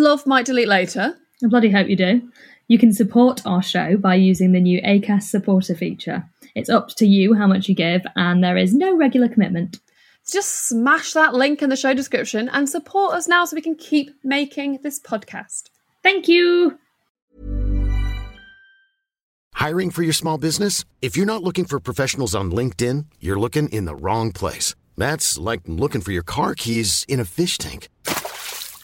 love Might Delete Later. I bloody hope you do. You can support our show by using the new ACAST supporter feature. It's up to you how much you give, and there is no regular commitment. Just smash that link in the show description and support us now so we can keep making this podcast. Thank you. Hiring for your small business? If you're not looking for professionals on LinkedIn, you're looking in the wrong place. That's like looking for your car keys in a fish tank.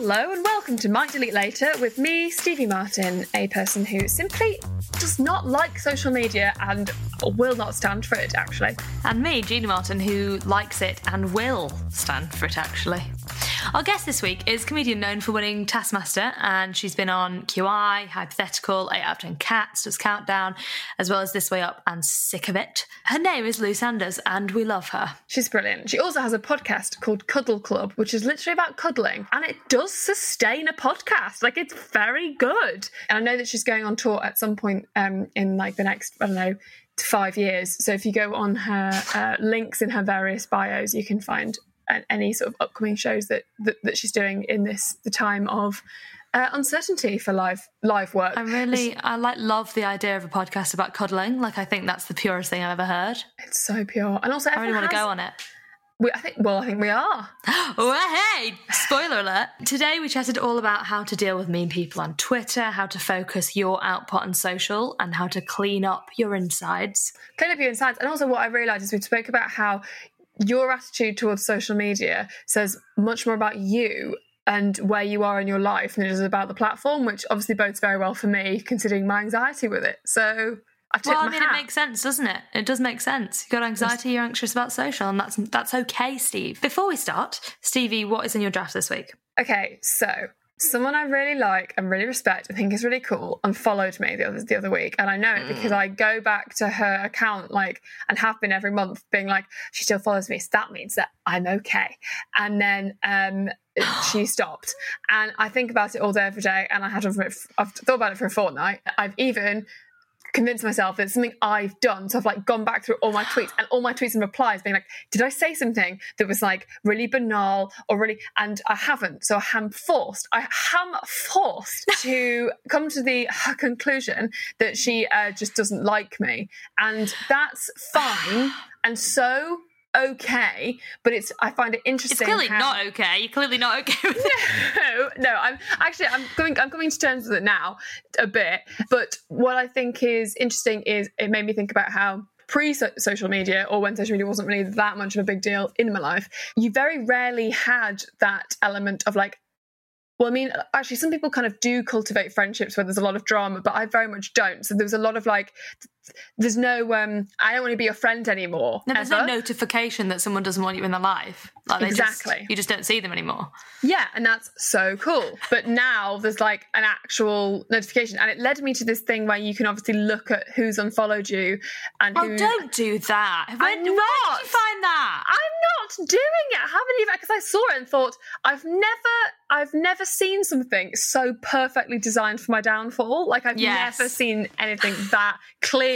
Hello and welcome to Might Delete Later with me, Stevie Martin, a person who simply does not like social media and will not stand for it, actually. And me, Gina Martin, who likes it and will stand for it actually. Our guest this week is comedian known for winning Taskmaster, and she's been on QI, Hypothetical, 8 out of 10 Cats, Does Countdown, as well as This Way Up and Sick of It. Her name is Lou Sanders, and we love her. She's brilliant. She also has a podcast called Cuddle Club, which is literally about cuddling, and it does sustain a podcast. Like, it's very good. And I know that she's going on tour at some point um, in like the next, I don't know, five years. So if you go on her uh, links in her various bios, you can find any sort of upcoming shows that, that that she's doing in this the time of uh, uncertainty for live live work. I really, I like love the idea of a podcast about cuddling. Like, I think that's the purest thing I've ever heard. It's so pure, and also I really want to go on it. We, I think. Well, I think we are. Oh, hey! Spoiler alert. Today we chatted all about how to deal with mean people on Twitter, how to focus your output on social, and how to clean up your insides. clean up your insides. And also, what I realised is we spoke about how your attitude towards social media says much more about you and where you are in your life than it is about the platform, which obviously bodes very well for me, considering my anxiety with it. So I took Well, I mean, hat. it makes sense, doesn't it? It does make sense. You've got anxiety, you're anxious about social, and that's that's okay, Steve. Before we start, Stevie, what is in your draft this week? Okay, so someone I really like and really respect, I think is really cool, unfollowed me the other the other week, and I know it because I go back to her account like and have been every month, being like she still follows me, so that means that I'm okay. And then um, she stopped, and I think about it all day every day, and I had I've thought about it for a fortnight. I've even convinced myself that it's something I've done. So I've like gone back through all my tweets and all my tweets and replies being like, did I say something that was like really banal or really, and I haven't. So I am forced, I am forced to come to the conclusion that she uh, just doesn't like me. And that's fine. And so okay, but it's, I find it interesting. It's clearly how- not okay. You're clearly not okay with it. no, no. I'm actually I'm coming I'm coming to terms with it now a bit. But what I think is interesting is it made me think about how pre social media or when social media wasn't really that much of a big deal in my life, you very rarely had that element of like well, I mean, actually, some people kind of do cultivate friendships where there's a lot of drama, but I very much don't. So there's a lot of like, there's no, um, I don't want to be your friend anymore. No, there's ever. no notification that someone doesn't want you in their life. Like they just- Exactly. you just don't see them anymore. Yeah, and that's so cool. But now there's like an actual notification, and it led me to this thing where you can obviously look at who's unfollowed you and Oh, who. don't do that. Where, I'm where did not. you find that? I'm not doing it. I haven't even because I saw it and thought I've never, I've never seen something so perfectly designed for my downfall. Like I've Yes. never seen anything that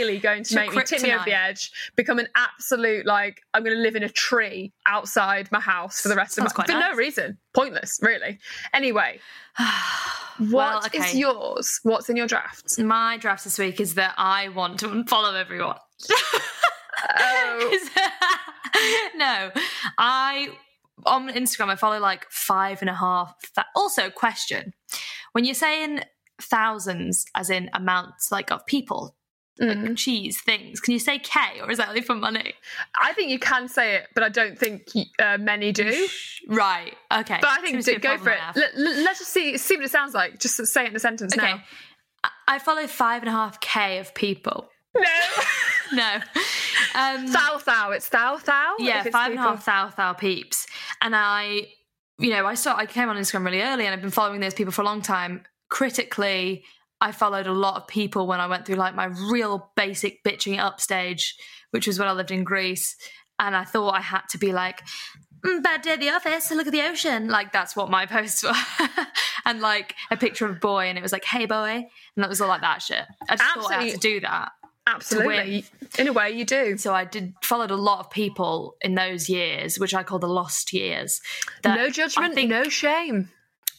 clearly going to make me tip me over the edge, become an absolute like I'm going to live in a tree outside my house for the rest Sounds of my quite for no reason, pointless, really. Anyway, Well, what is okay. yours? What's in your drafts? My draft this week is that I want to unfollow everyone. Oh. no, I on Instagram I follow like five and a half. Th- also, question: when you're saying thousands, as in amounts like of people, Mm. like cheese things, can you say K or is that only for money? I think you can say it, but I don't think uh, many do. Right. Okay. But I think do, go for it. Let, let- let's just see see what it sounds like. Just say it in a sentence Okay. now. I- follow five and a half K of people. No. No. Um, thou thou. It's thou thou. yeah, five and a half thou thou peeps. And I you know, I start I came on Instagram really early and I've been following those people for a long time. Critically, I followed a lot of people when I went through like my real basic bitching it up stage, which was when I lived in Greece. And I thought I had to be like, mm, bad day at the office, look at the ocean. Like that's what my posts were. and like a picture of a boy and it was like, hey boy. And that was all like that shit. I just thought I had to do that. Absolutely. In a way, you do. So I did followed a lot of people in those years, which I call the lost years. No judgment, no shame.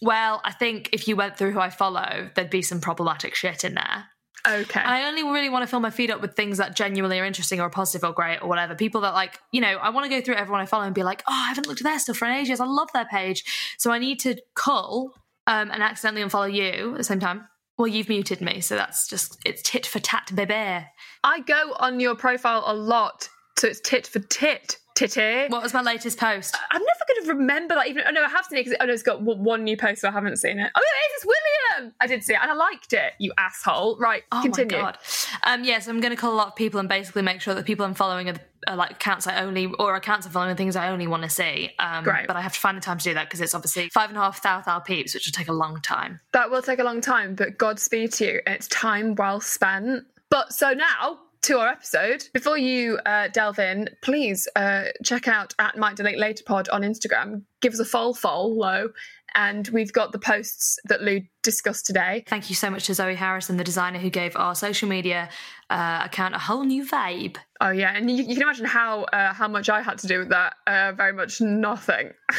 Well, I think if you went through who I follow, there'd be some problematic shit in there. Okay. And I only really want to fill my feed up with things that genuinely are interesting or positive or great or whatever. People that like, you know, I want to go through everyone I follow and be like, oh, I haven't looked at their stuff for ages. I love their page. So I need to cull um, and accidentally unfollow you at the same time. Well, you've muted me, so that's just it's tit for tat, baby. I go on your profile a lot, so it's tit for tit. Titty. What was my latest post? I'm never going to remember that. Even oh no, I have seen it because oh no, it's got w- one new post, so I haven't seen it. Oh yeah, it's William. I did see it and I liked it. You asshole. Right, Oh continue. my god. Um, yes, I'm going to call a lot of people and basically make sure that people I'm following are, are like accounts I only or accounts I'm following are things I only want to see. Um, Great. But I have to find the time to do that because it's obviously five and a half thousand our peeps, which will take a long time. That will take a long time, but Godspeed to you. It's time well spent. But so now to our episode. Before you uh, delve in, please uh, check out at Might Delete Later Pod on Instagram. Give us a full follow, and we've got the posts that Lou discussed today. Thank you so much to Zoe Harrison, the designer who gave our social media uh, account a whole new vibe. Oh yeah, and you, you can imagine how uh, how much I had to do with that. Uh, very much nothing.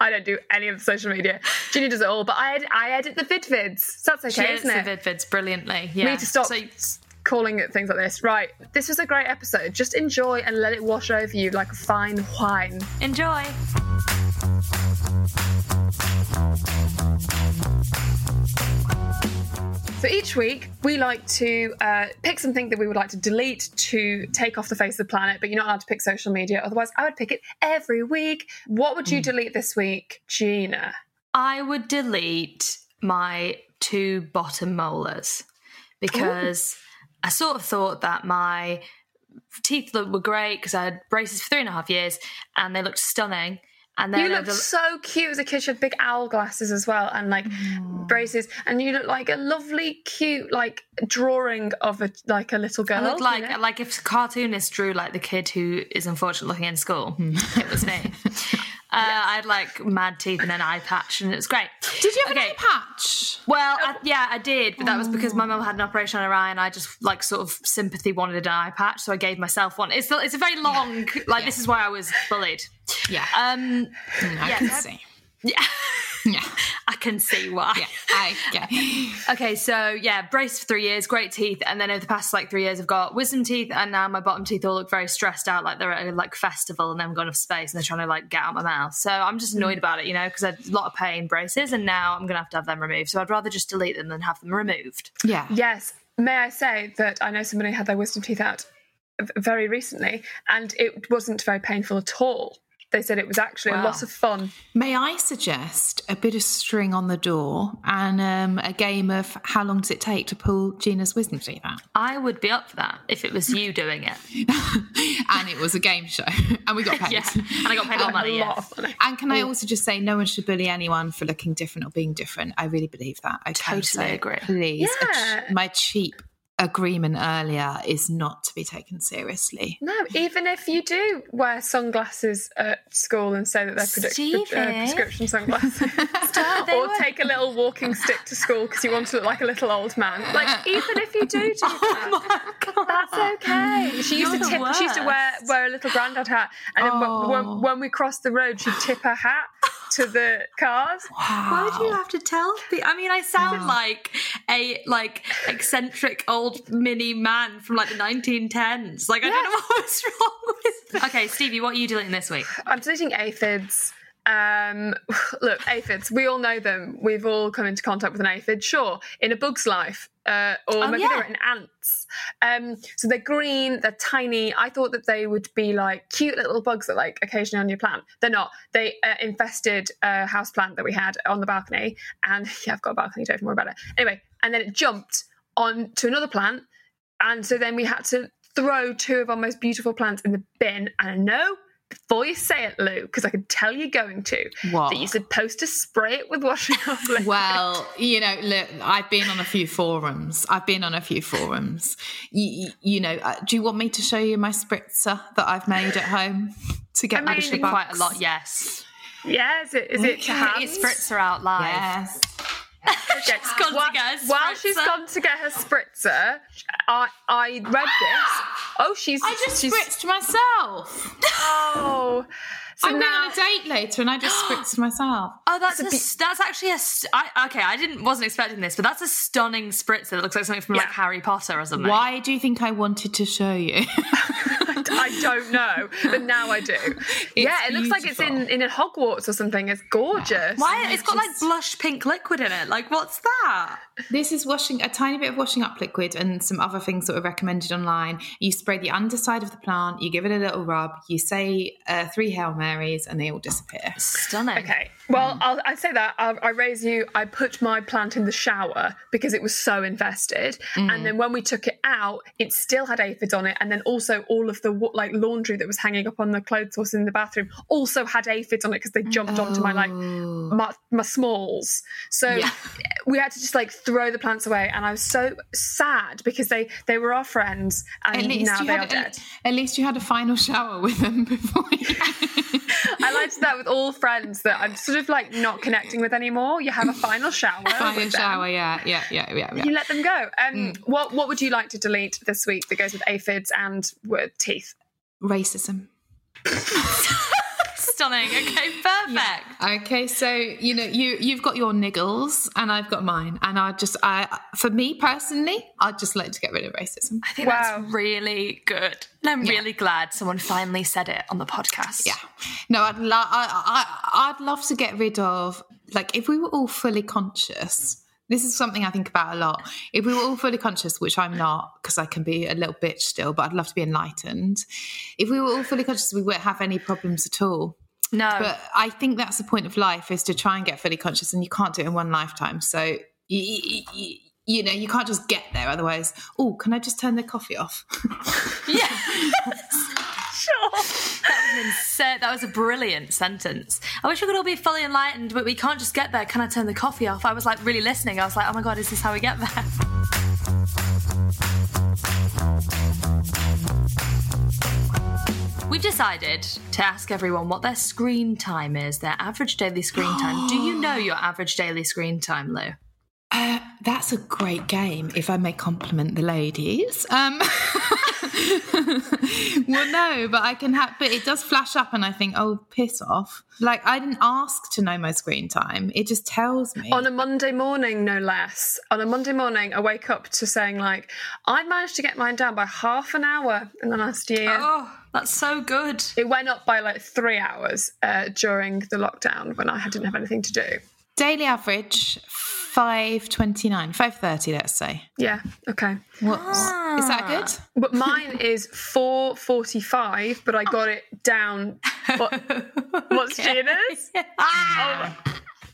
I don't do any of the social media. Ginny does it all, but I ed- I edit the vid vids. So that's okay, edits isn't it? the vid vids brilliantly. Yeah. We need to stop So, calling it things like this. Right, this was a great episode. Just enjoy and let it wash over you like a fine wine. enjoy. So each week we like to uh, pick something that we would like to delete to take off the face of the planet, but you're not allowed to pick social media. Otherwise, I would pick it every week. What would you delete this week, Gina? I would delete my two bottom molars because I sort of thought that my teeth look, were great because I had braces for three and a half years and they looked stunning. And then You looked the- so cute as a kid. You had big owl glasses as well, and like mm. braces, and you look like a lovely, cute, like drawing of a like a little girl. I looked you like know? like if cartoonists drew like the kid who is unfortunate looking in school, hmm. it was me. Uh, I had like mad teeth and an eye patch, and it was great. Did you have Okay. an eye patch? Well, I, yeah, I did, but that was because my mum had an operation on her eye, and I just like sort of sympathy wanted an eye patch, so I gave myself one. It's it's a very long, like this is why I was bullied. Yeah. Um, Mm, I yeah, can see. yeah, Yeah. I can see why. Yeah. I get Okay, so yeah, brace for three years, great teeth, and then over the past like three years, I've got wisdom teeth, and now my bottom teeth all look very stressed out, like they're at a like festival and they haven't got enough space, and they're trying to like get out my mouth. So I'm just annoyed mm. about it, you know, because I had a lot of pain braces, and now I'm gonna have to have them removed. So I'd rather just delete them than have them removed. Yeah. Yes. May I say that I know somebody had their wisdom teeth out very recently, and it wasn't very painful at all. They said it was actually a lot of fun. May I suggest a bit of string on the door and um, a game of how long does it take to pull Gina's wisdom teeth out? I would be up for that if it was you doing it. and it was a game show, and we got paid. Yeah, and I got paid a lot of A money. lot Yeah. of money. And can I also just say, no one should bully anyone for looking different or being different. I really believe that. Okay, Totally so agree. Please, a ch- my cheap agreement earlier is not to be taken seriously. No, even if you do wear sunglasses at school and say that they're predict- uh, prescription sunglasses, they or were- take a little walking stick to school because you want to look like a little old man, like even if you do do that, that's okay. She used You're to tip. She used to wear wear a little granddad hat, and then when, Oh. when, when we crossed the road, she'd tip her hat to the cars. Why do you have to tell me? I mean, I sound like a like eccentric old mini man from like the 1910s. Like I don't know what was wrong with. Okay, Stevie, what are you deleting this week? I'm deleting aphids. Um, look, aphids. We all know them. We've all come into contact with an aphid. Sure, in a bug's life, uh, or Oh, maybe yeah. they're in ants. Um, so they're green. They're tiny. I thought that they would be like cute little bugs that like occasionally on your plant. They're not. They uh, infested a house plant that we had on the balcony, and yeah, I've got a balcony. Don't worry about it. Anyway, and then it jumped on to another plant, and so then we had to throw two of our most beautiful plants in the bin. And I know before you say it, Lou, because I can tell you're going to, What? that you're supposed to spray it with washing up liquid. Well, you know, look, I've been on a few forums. I've been on a few forums. You, you know, uh, do you want me to show you my spritzer that I've made at home to get I mean, rid of the Quite a lot, yes. yeah, is it, is it to Okay, hand? It spritzer out live. Yes. Okay. gone to while, get her while she's gone to get her spritzer, I I read this. Oh, she's I just she's, spritzed myself. Oh, I'm now going on a date later and I just spritzed myself. Oh, that's a, that's actually a st- I, okay. I didn't wasn't expecting this, but that's a stunning spritzer that looks like something from like Harry Potter or something. Why do you think I wanted to show you? I don't know, but now I do. yeah, it looks like it's in in a Hogwarts or something. It's gorgeous. Why? It's got like blush pink liquid in it. Like, what's that? This is washing a tiny bit of washing up liquid and some other things that were recommended online. You spray the underside of the plant, you give it a little rub, you say uh, three Hail Marys, and they all disappear. Stunning. Okay. Well, mm. I'll, I say that I, I raise you. I put my plant in the shower because it was so infested, and mm. then when we took it out, it still had aphids on it, and then also all of the like laundry that was hanging up on the clothes horse in the bathroom also had aphids on it because they jumped onto my like oh. my, my smalls. So we had to just like throw the plants away, and I was so sad because they they were our friends, and At least now you they are had dead. at, at least you had a final shower with them before you I like to that with all friends that I'm sort of like not connecting with anymore. You have a final shower. final shower. Yeah, yeah, yeah, yeah. You let them go. Um, What what would you like to delete this week that goes with aphids and with teeth? Racism. Stunning. Okay, perfect. Okay, so you know you you've got your niggles and I've got mine, and I just I for me personally, I'd just like to get rid of racism. I think Wow. that's really good. And I'm really glad someone finally said it on the podcast. Yeah, no, I'd love I, I I'd love to get rid of like if we were all fully conscious. This is something I think about a lot. If we were all fully conscious, which I'm not, because I can be a little bitch still, but I'd love to be enlightened. If we were all fully conscious, we wouldn't have any problems at all. No. But I think that's the point of life is to try and get fully conscious, and you can't do it in one lifetime. So you, you, you know you can't just get there. Otherwise, oh, can I just turn the coffee off? yeah. sure. That was insane. That was a brilliant sentence. I wish we could all be fully enlightened, but we can't just get there. Can I turn the coffee off? I was like really listening. I was like, oh my god, is this how we get there? We've decided to ask everyone what their screen time is, their average daily screen time. Do you know your average daily screen time, Lou? Uh, that's a great game. If I may compliment the ladies, um, well, no, but I can have. But it does flash up, and I think, oh, piss off! Like I didn't ask to know my screen time. It just tells me. On a Monday morning, no less. On a Monday morning, I wake up to saying like, I managed to get mine down by half an hour in the last year. Oh, that's so good. It went up by like three hours uh, during the lockdown when I didn't have anything to do. Daily average five twenty nine, five thirty. Let's say. Yeah. Okay. What is that good? But mine is four forty-five, but I got it down. What, what's Gina's? Ah!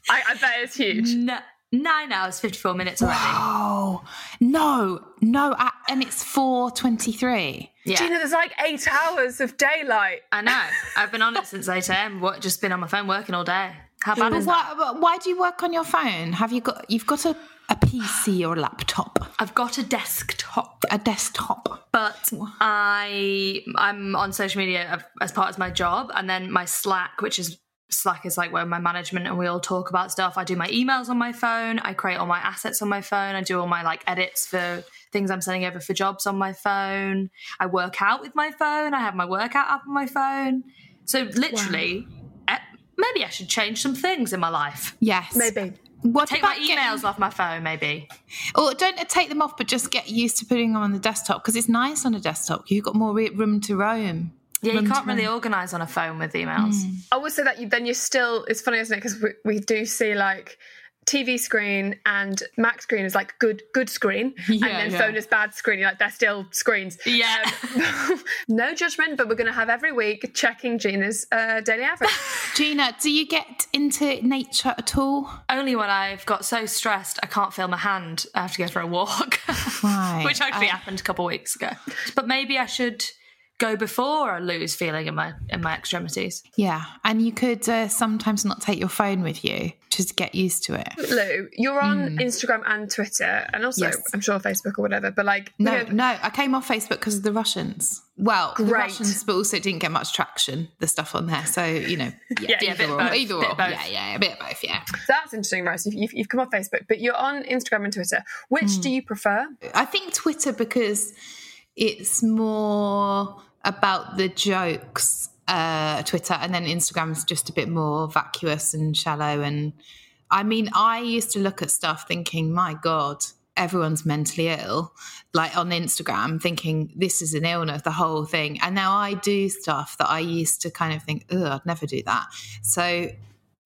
I, I bet it's huge. N- nine hours, 54 minutes already. Oh no, no, uh, and it's four twenty three. Yeah. Gina, there's like eight hours of daylight. I know. I've been on it since 8 a.m. What, just been on my phone working all day. How bad is that? why, but why do you work on your phone? Have you got you've got a, a PC or a laptop, I've got a desktop, a desktop? but I I'm on social media as part of my job, and then my Slack, which is Slack is like where my management and we all talk about stuff. I do my emails on my phone. I create all my assets on my phone. I do all my like edits for things I'm sending over for jobs on my phone. I work out with my phone. I have my workout app on my phone. So literally, maybe I should change some things in my life. Yes, Maybe. What Take my about getting- emails off my phone, maybe. or don't take them off, but just get used to putting them on the desktop because it's nice on a desktop. You've got more re- room to roam. Yeah, you can't really roam. organise on a phone with emails. Hmm. I would say that you, then you're still. It's funny, isn't it? Because we, we do see like TV screen and Mac screen is like good good screen, Yeah, and then yeah. phone is bad screen. You're like they're still screens. Yeah. no judgment, but we're going to have every week checking Gina's uh, daily average. Gina, do you get into nature at all? Only when I've got so stressed I can't feel my hand. I have to go for a walk. Right. Which actually Uh, happened a couple of weeks ago. But maybe I should go before I lose feeling in my in my extremities. Yeah, and you could uh, sometimes not take your phone with you just get used to it. Lou, you're on Instagram and Twitter, and also Yes. I'm sure Facebook or whatever. But like, No, you know, no, I came off Facebook because of the Russians. Well, the Great. Russians, but also didn't get much traction. The stuff on there, so you know, yeah, Yeah, either of or, both, either or, both. yeah, yeah, a bit of both, yeah. So that's interesting, Rose. You've, you've, you've come off Facebook, but you're on Instagram and Twitter. Which Hmm. do you prefer? I think Twitter because it's more about the jokes. Uh, Twitter and then Instagram's just a bit more vacuous and shallow. And I mean, I used to look at stuff thinking, my God, everyone's mentally ill. Like on Instagram, thinking this is an illness, the whole thing. And now I do stuff that I used to kind of think, oh, I'd never do that. So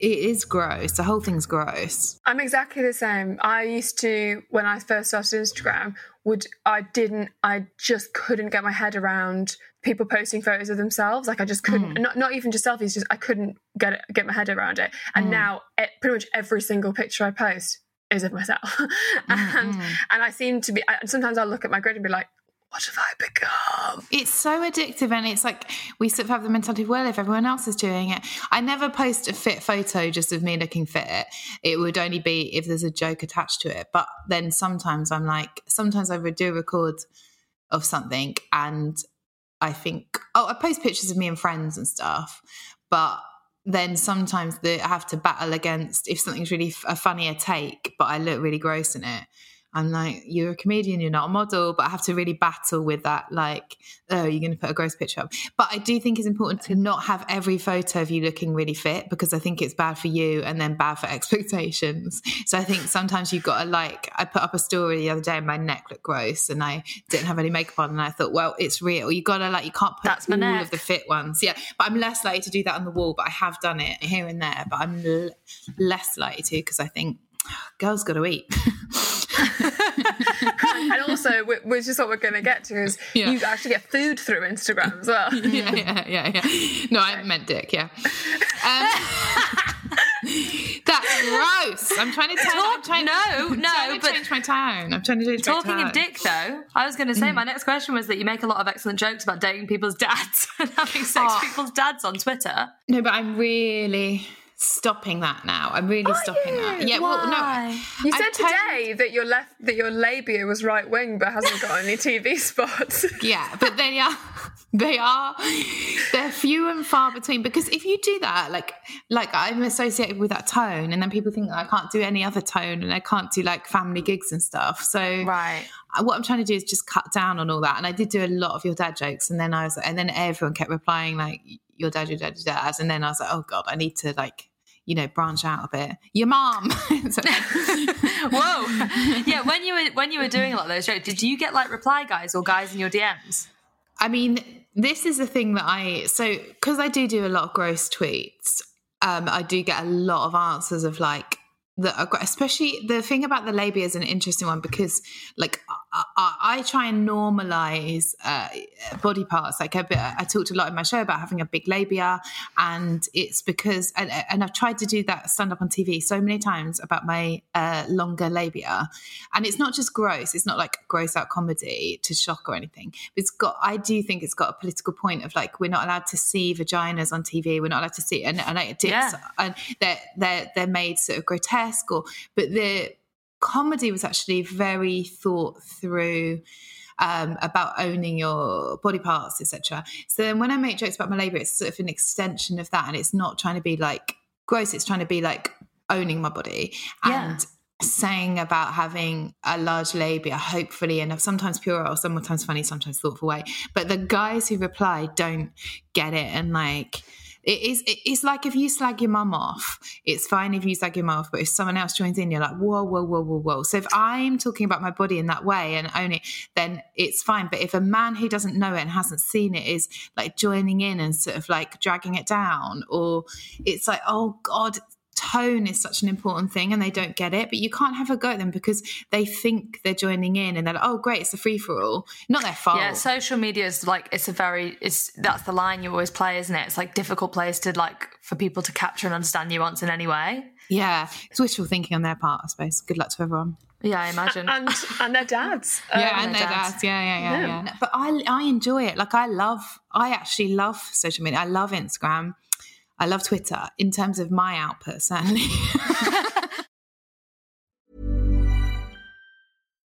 it is gross. The whole thing's gross. I'm exactly the same. I used to when I first started Instagram. Would I didn't I just couldn't get my head around people posting photos of themselves. Like I just couldn't. Mm. Not not even just selfies. Just I couldn't get it, get my head around it. And mm. now it, pretty much every single picture I post is of myself. Mm, and and I seem to be. I, sometimes I'll look at my grid and be like, what have I become? It's so addictive, and it's like we sort of have the mentality, well, if everyone else is doing it, I never post a fit photo just of me looking fit. It would only be if there's a joke attached to it. But then sometimes I'm like, sometimes I do a record of something, and I think, oh, I post pictures of me and friends and stuff, but then sometimes the, I have to battle against if something's really f- a funnier take, but I look really gross in it. I'm like, you're a comedian, you're not a model, but I have to really battle with that. Like, oh, you're going to put a gross picture up. But I do think it's important to not have every photo of you looking really fit because I think it's bad for you and then bad for expectations. So I think sometimes you've got to like, I put up a story the other day and my neck looked gross and I didn't have any makeup on and I thought, well, it's real. You got to like, you can't put That's all neck. of the fit ones. Yeah. But I'm less likely to do that on the wall, but I have done it here and there. But I'm l- less likely to because I think girls got to eat. and also, which is what we're going to get to, is Yeah. you actually get food through Instagram as well. yeah, yeah, yeah, yeah. No, I meant dick. Yeah. Um, that's gross. I'm trying to tell. I'm Talk- trying, no, I'm no, trying to but- change my tone. I'm trying to change Talking my tone. of dick, though, I was going to say my next question was that you make a lot of excellent jokes about dating people's dads and having sex Oh. with people's dads on Twitter. No, but I'm really stopping that now. I'm really stopping that. you? Yeah. Well, no. Why? You said today that your left that your labia was right wing, but hasn't got any TV spots. Yeah, but they are they are they're few and far between because if you do that, like like I'm associated with that tone, and then people think I can't do any other tone and I can't do like family gigs and stuff. So Right. what I'm trying to do is just cut down on all that. And I did do a lot of your dad jokes, and then I was, and then everyone kept replying like your dad, your dad, your dad, and then I was like, oh god, I need to like you know branch out a bit. Your mom. Whoa. yeah, when you were when you were doing a lot of those jokes, did you get like reply guys or guys in your DMs? I mean, this is the thing that I so because I do do a lot of gross tweets. Um, I do get a lot of answers of like that, are gr- especially the thing about the labia is an interesting one because like I, I, I try and normalize uh, body parts. Like a bit, I talked a lot in my show about having a big labia, and it's because and, and I've tried to do that stand up on TV so many times about my uh, longer labia, and it's not just gross. It's not like gross out comedy to shock or anything. But it's got. I do think it's got a political point of like we're not allowed to see vaginas on TV. We're not allowed to see and and did Yeah. and they're they're they're made sort of grotesque or but the comedy was actually very thought through um, about owning your body parts, etc. So then when I make jokes about my labia, it's sort of an extension of that, and it's not trying to be like gross. It's trying to be like owning my body Yeah. and saying about having a large labia, hopefully in a sometimes pure or sometimes funny, sometimes thoughtful way. But the guys who reply don't get it, and like. It is. it- It's like if you slag your mum off, it's fine if you slag your mum off, but if someone else joins in, you're like, whoa, whoa, whoa, whoa, whoa. So if I'm talking about my body in that way and own it, then it's fine. But if a man who doesn't know it and hasn't seen it is like joining in and sort of like dragging it down, or it's like, oh God, tone is such an important thing and they don't get it. But you can't have a go at them because they think they're joining in and they're like, oh great, it's a free for all. Not their fault. Yeah, social media is like it's a very it's that's the line you always play, isn't it? It's like difficult place to like for people to capture and understand nuance in any way. Yeah, it's wishful thinking on their part, I suppose. Good luck to everyone. Yeah, I imagine. and and their dads. Yeah, Um, and their their dads. dads. Yeah, yeah, yeah, Yeah. yeah. But I, I enjoy it. Like I love, I actually love social media. I love Instagram. I love Twitter in terms of my output, certainly.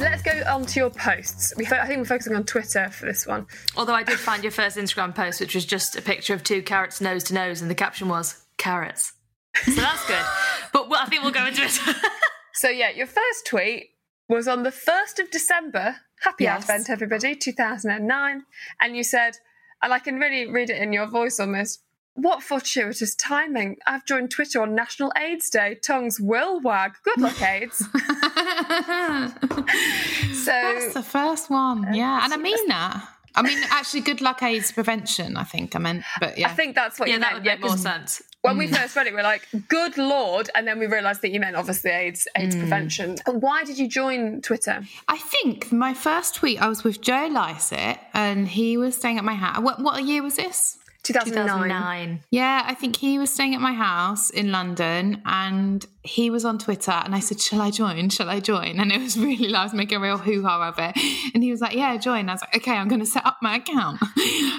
Let's go on to your posts. We, fo- I think we're focusing on Twitter for this one. Although I did find your first Instagram post, which was just a picture of two carrots nose to nose, and the caption was carrots. So that's good. but well, I think we'll go into it. So yeah, your first tweet was on the first of December. Happy Yes. Advent, everybody, two thousand and nine. And you said, and I can really read it in your voice almost. What fortuitous timing! I've joined Twitter on National AIDS Day. Tongues will wag. Good luck, AIDS. so That's the first one. Yeah, and I mean that. I mean, actually, good luck AIDS prevention. I think I meant, but yeah, I think that's what yeah, you that meant. would make more sense. When we mm. first read it, we are like, "Good lord!" and then we realised that you meant obviously AIDS, AIDS mm. prevention. Why did you join Twitter? I think my first tweet I was with Joe Lycett, and he was staying at my house. What what year was this? 2009. 2009. Yeah, I think he was staying at my house in London and he was on Twitter and I said, Shall I join? Shall I join? And it was really I was making a real hoo ha of it. And he was like, Yeah, join. I was like, Okay, I'm gonna set up my account.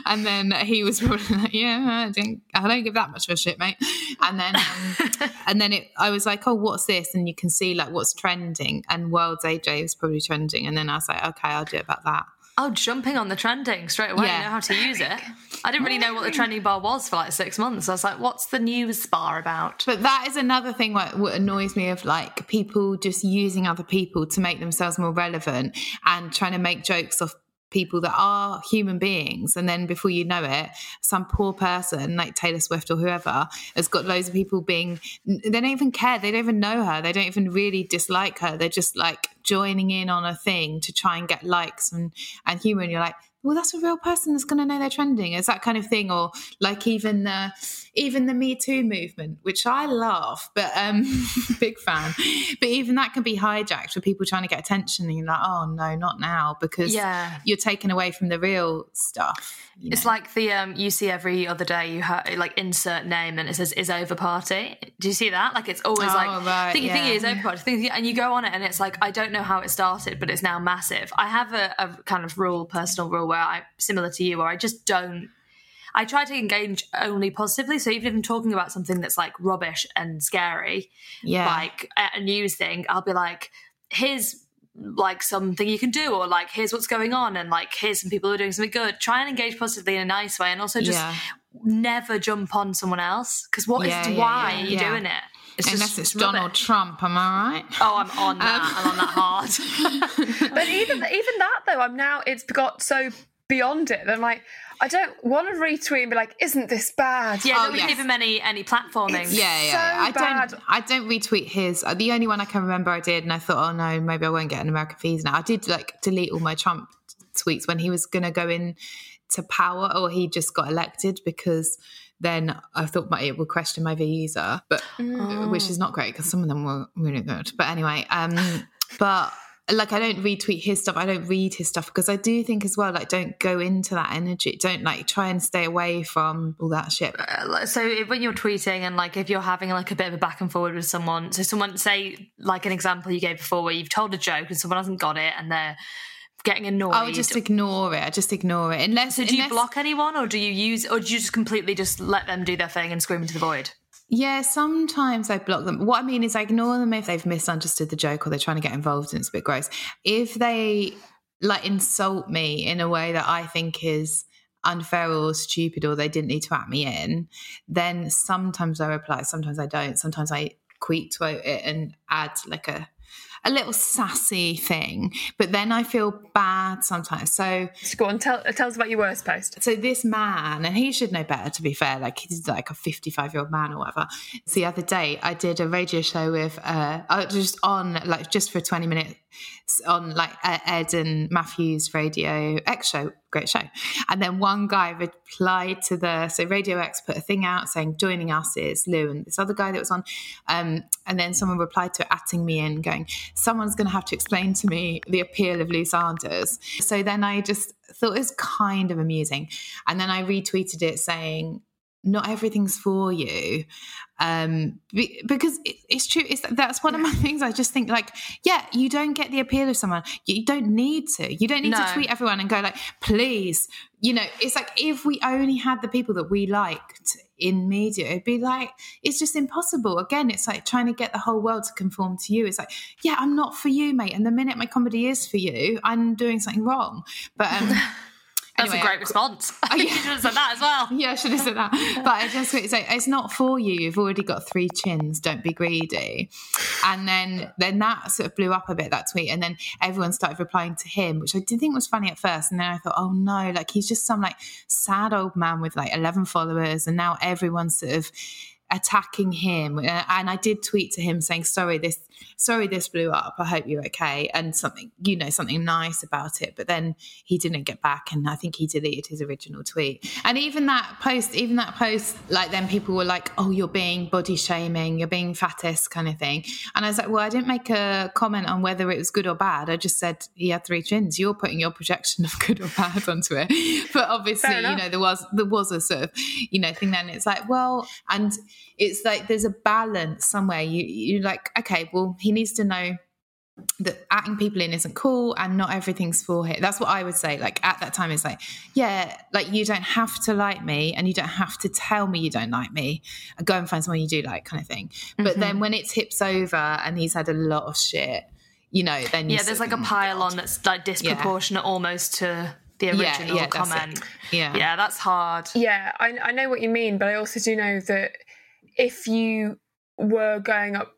And then he was probably like, Yeah, I don't I don't give that much of a shit, mate. And then um, and then it I was like, Oh, what's this? And you can see like what's trending and World's AIDS Day was probably trending. And then I was like, Okay, I'll do it about that. Oh, jumping on the trending straight away. Yeah. You know how to use it. I didn't really know what the trending bar was for like six months. I was like, what's the news bar about? But that is another thing what, what annoys me of like people just using other people to make themselves more relevant and trying to make jokes of people that are human beings and then before you know it some poor person like taylor swift or whoever has got loads of people being they don't even care they don't even know her they don't even really dislike her they're just like joining in on a thing to try and get likes and and humor and you're like well that's a real person that's going to know they're trending it's that kind of thing or like even the even the me too movement which i love but um big fan but even that can be hijacked for people trying to get attention and you're like oh no not now because Yeah. you're taken away from the real stuff you It's like the um you see every other day you have like insert name and it says is over party. Do you see that? Like it's always Oh, like right, thingy yeah. thingy is over party thingy, and you go on it and it's like I don't know how it started, but it's now massive. I have a, a kind of rule, personal rule where I similar to you, where I just don't. I try to engage only positively. So even if I'm talking about something that's like rubbish and scary, yeah like a, news thing, I'll be like, here's like something you can do, or like here's what's going on, and like here's some people who are doing something good. Try and engage positively in a nice way, and also just Yeah. never jump on someone else because what is Yeah, yeah, why yeah, are you yeah. doing it? It's unless just it's rubbish. donald trump am i right Oh, I'm on that. I'm on that hard. But even even that though, I'm now it's got so beyond it. that I'm like, I don't want to retweet and be like, "Isn't this bad?" yeah, Oh, nobody yes. give him any any platforming. It's- yeah, yeah. so. I bad. don't. I don't retweet his. uh, The only one I can remember I did, and I thought, oh no, maybe I won't get an American fees now. I did like delete all my Trump tweets when he was going to go in to power, or he just got elected because then I thought my, it would question my visa, but Mm. which is not great because some of them were really good. But anyway, um, but like I don't retweet his stuff. I don't read his stuff because I do think as well, like don't go into that energy. Don't like try and stay away from all that shit. Uh, so if- when you're tweeting and like if you're having like a bit of a back and forward with someone, so someone say like an example you gave before where you've told a joke and someone hasn't got it and they're getting annoyed. I would just ignore it. I just ignore it unless. so do you block anyone or do you use or do you just completely just let them do their thing and scream into the void? Yeah, sometimes I block them. What I mean is, I ignore them if they've misunderstood the joke or they're trying to get involved and it's a bit gross. If they like insult me in a way that I think is unfair or stupid or they didn't need to at me in, then sometimes I reply, sometimes I don't. Sometimes I tweet quote it and add like a a little sassy thing. But then I feel bad sometimes. So go on, tell, tell us about your worst post. so this man, and he should know better to be fair, like he's like a 55 year old man or whatever. So the other day I did a radio show with, uh, just on like just for 20 minutes on like uh, Ed and Matthew's Radio X show, great show. And then one guy replied to the, so Radio X put a thing out saying joining us is Lou and this other guy that was on. Um, and then someone replied to it, atting me in going, someone's going to have to explain to me the appeal of Lou Sanders. So then I just thought it was kind of amusing. And then I retweeted it saying, not everything's for you um be, because it, it's true it's that's one of my things i just think like yeah you don't get the appeal of someone you don't need to you don't need No. to tweet everyone and go like please you know it's like if we only had the people that we liked in media it'd be like it's just impossible. Again it's like trying to get the whole world to conform to you. It's like yeah i'm not for you mate and the minute my comedy is for you i'm doing something wrong. But um That's anyway, a great response. Oh, you should have said that as well. yeah, I should have said that. But I just it's like it's not for you. You've already got three chins. Don't be greedy. And then then that sort of blew up a bit that tweet, and then everyone started replying to him, which I did think was funny at first. And then I thought, oh no, like he's just some like sad old man with like eleven followers, and now everyone's sort of attacking him Uh, and i did tweet to him saying sorry this sorry this blew up. I hope you're okay and something you know something nice about it. But then he didn't get back and i think he deleted his original tweet. And even that post even that post like then people were like oh you're being body shaming you're being fattest kind of thing. And i was like well i didn't make a comment on whether it was good or bad. I just said he had three chins. You're putting your projection of good or bad onto it. But obviously you know there was there was a sort of you know thing then. It's like well and it's like there's a balance somewhere you you like okay well he needs to know that acting people in isn't cool and not everything's for him that's what i would say like at that time it's like yeah like you don't have to like me and you don't have to tell me you don't like me and go and find someone you do like kind of thing but then mm-hmm. when it tips over and he's had a lot of shit you know then you Yeah, there's like a think, pile "Oh, on that's like disproportionate almost to the original yeah, that's it. comment. Yeah. Yeah, that's hard. Yeah, I, I know what you mean, but I also do know that if you were going up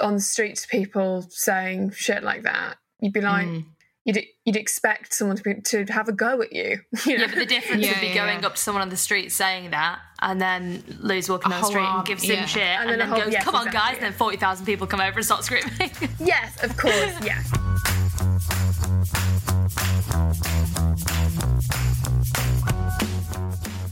on the street to people saying shit like that, you'd be like, Mm. you'd you'd expect someone to be, to have a go at you. you know? Yeah, but the difference Yeah, would be yeah, going yeah. up to someone on the street saying that, and then Lou's walking A down the street arm, and gives him shit, and, And then then, a whole- goes, yes, "Come on, exactly, guys!" And then forty thousand people come over and start screaming. yes, of course, yes.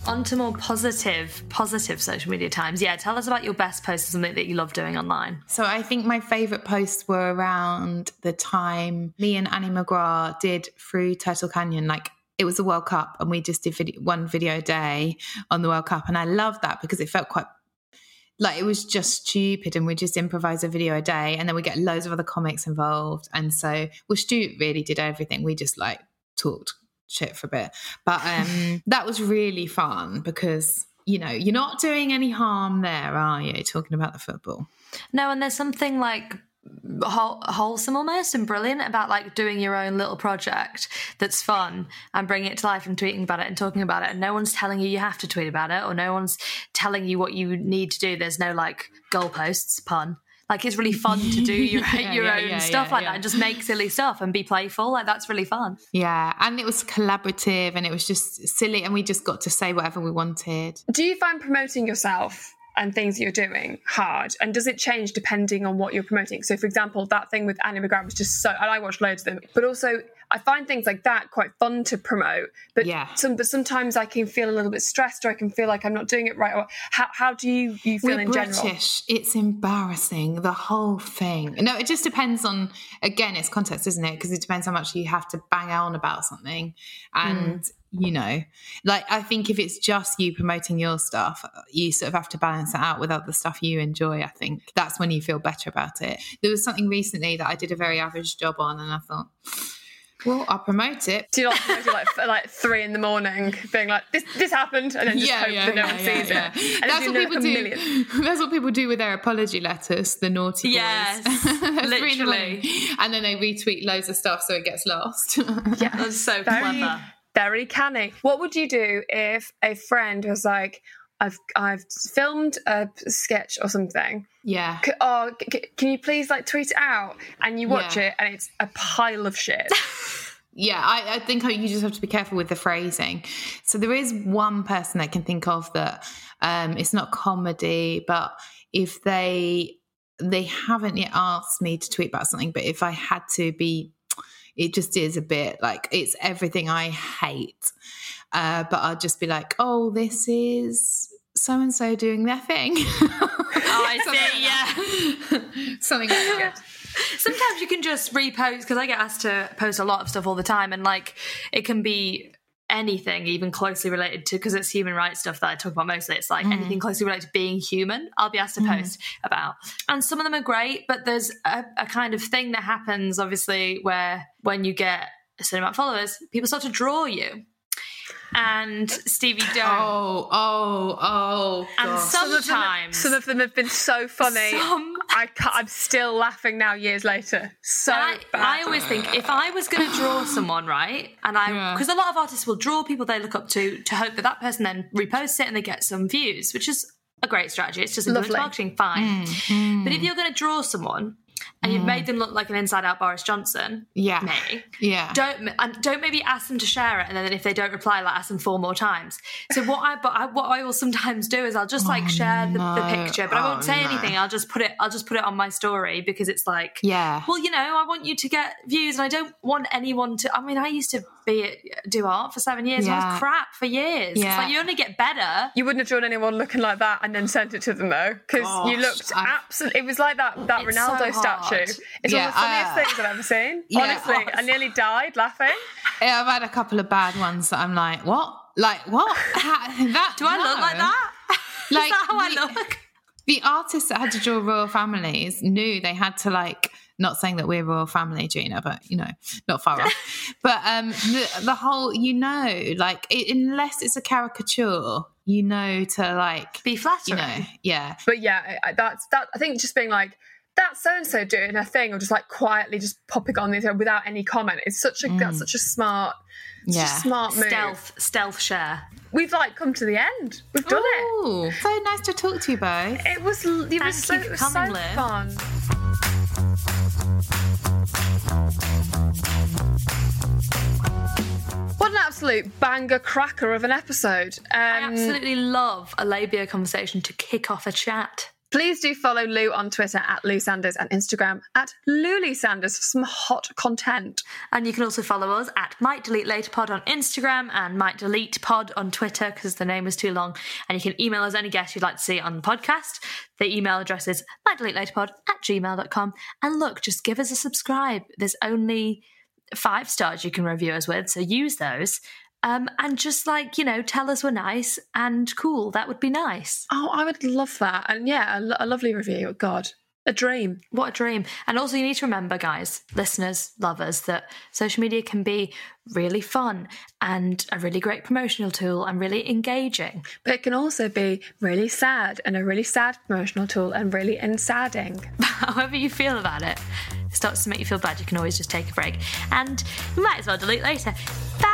On to more positive, positive social media times. Yeah, tell us about your best post or something that you love doing online. So I think my favourite posts were around the time me and Annie McGrath did through Turtle Canyon. Like it was the World Cup, and we just did video, one video a day on the World Cup, and I loved that because it felt quite like it was just stupid, and we just improvised a video a day, and then we get loads of other comics involved, and so well, Stu really did everything. We just like talked shit for a bit, but um, that was really fun because. You know, you're not doing any harm there, are you? Talking about the football. No, and there's something like whole, wholesome almost and brilliant about like doing your own little project that's fun and bringing it to life and tweeting about it and talking about it. And no one's telling you you have to tweet about it or no one's telling you what you need to do. There's no like goalposts, pun. Like it's really fun to do your, Yeah, your yeah, own yeah, stuff yeah, like yeah. that and just make silly stuff and be playful. Like that's really fun. Yeah, and it was collaborative and it was just silly and we just got to say whatever we wanted. Do you find promoting yourself and things that you're doing hard? And does it change depending on what you're promoting? So, for example, that thing with Annie McGrath was just so, and I watched loads of them, but also I find things like that quite fun to promote. But Yeah. some, but sometimes I can feel a little bit stressed, or I can feel like I'm not doing it right. Or how, how do you you feel We're in general? British. It's embarrassing. The whole thing. No, it just depends on. Again, it's context, isn't it? Because it depends how much you have to bang on about something, and Mm. you know, like I think if it's just you promoting your stuff, you sort of have to balance it out with other stuff you enjoy. I think that's when you feel better about it. There was something recently that I did a very average job on, and I thought, well, I'll promote it. Do you like promoting like like three in the morning, being like this this happened, and then just hope that no one sees it, and That's what people a do. million. That's what people do with their apology letters. The naughty boys. Yes, Three in the literally. and then they retweet loads of stuff so it gets lost. Yeah, That's so very, clever. very canny. What would you do if a friend was like, "I've I've filmed a sketch or something. Yeah. C- Oh, c- c- can you please like tweet it out?" And you watch Yeah. it, and it's a pile of shit. Yeah, I, I think you just have to be careful with the phrasing. So there is one person I can think of that um, it's not comedy, but if they they haven't yet asked me to tweet about something, but if I had to be, it just is a bit like it's everything I hate. Uh, but I'll just be like, oh, this is so and so doing their thing. Oh, I see. Something like that. Sometimes you can just repost because I get asked to post a lot of stuff all the time, and like it can be anything even closely related to because it's human rights stuff that I talk about mostly. It's like anything mm. closely related to being human. I'll be asked to mm. post about, and some of them are great, but there's a, a kind of thing that happens obviously where when you get a certain amount of followers, people start to draw you. And Stevie don't. Oh, oh, oh. and God. sometimes Some of them have been so funny. Some- I I'm still laughing now, years later. So I, bad. I always think if I was going to draw someone, right, and I Yeah. because a lot of artists will draw people they look up to to hope that that person then reposts it and they get some views, which is a great strategy. It's just influence Lovely. marketing, fine. Mm, mm. But if you're going to draw someone and you've mm. made them look like an inside-out Boris Johnson, Yeah. me, Yeah. don't and don't maybe ask them to share it, and then if they don't reply, like ask them four more times. So what I but I, what I will sometimes do is I'll just like oh, share the, the picture, but I won't Oh, say no. anything. I'll just put it. I'll just put it on my story because it's like Yeah. well, you know, I want you to get views, and I don't want anyone to. I mean, I used to be do art for seven years. and I Yeah. was crap for years. Yeah. It's like you only get better. You wouldn't have drawn anyone looking like that and then sent it to them though, because you looked I've- absolutely. It was like that that It's Ronaldo so statue. It's Yeah, one of the funniest uh, things I've ever seen. yeah. Honestly, I nearly died laughing. Yeah, I've had a couple of bad ones that I'm like, what? Like what? How, that Do I look like that? Like Is that how I look? The artists that had to draw royal families knew they had to like. Not saying that we're royal family, Gina, but you know, not far off. But um, the, the whole, you know, like it, unless it's a caricature, you know to like, Be you flattering. know, yeah, But yeah, that's that. I think just being like that's so and so doing a thing, or just like quietly just popping on these without any comment. It's such a that's such a smart, Yeah. just a smart move. Stealth, stealth share. We've like come to the end. We've done it. Ooh, so nice to talk to you both. It was it Thank was so, you for it was coming, so Liv. fun. What an absolute banger cracker of an episode. I Um, absolutely love a labia conversation to kick off a chat. Please do follow Lou on Twitter at Lou Sanders and Instagram at Luli Sanders for some hot content. And you can also follow us at Might Delete Later Pod on Instagram and Might Delete Pod on Twitter because the name is too long. And you can email us any guest you'd like to see on the podcast. The email address is mightdeletelaterpod at gmail.com. And look, just give us a subscribe. There's only five stars you can review us with, so use those. Um, and just like, you know, tell us we're nice and cool. That would be nice. Oh, I would love that. And yeah, a, lo- a lovely review. God, a dream. What a dream. And also, you need to remember, guys, listeners, lovers, that social media can be really fun and a really great promotional tool and really engaging. But it can also be really sad and a really sad promotional tool and really insadding. However, you feel about it, it starts to make you feel bad. You can always just take a break. And you might as well delete later. Bye.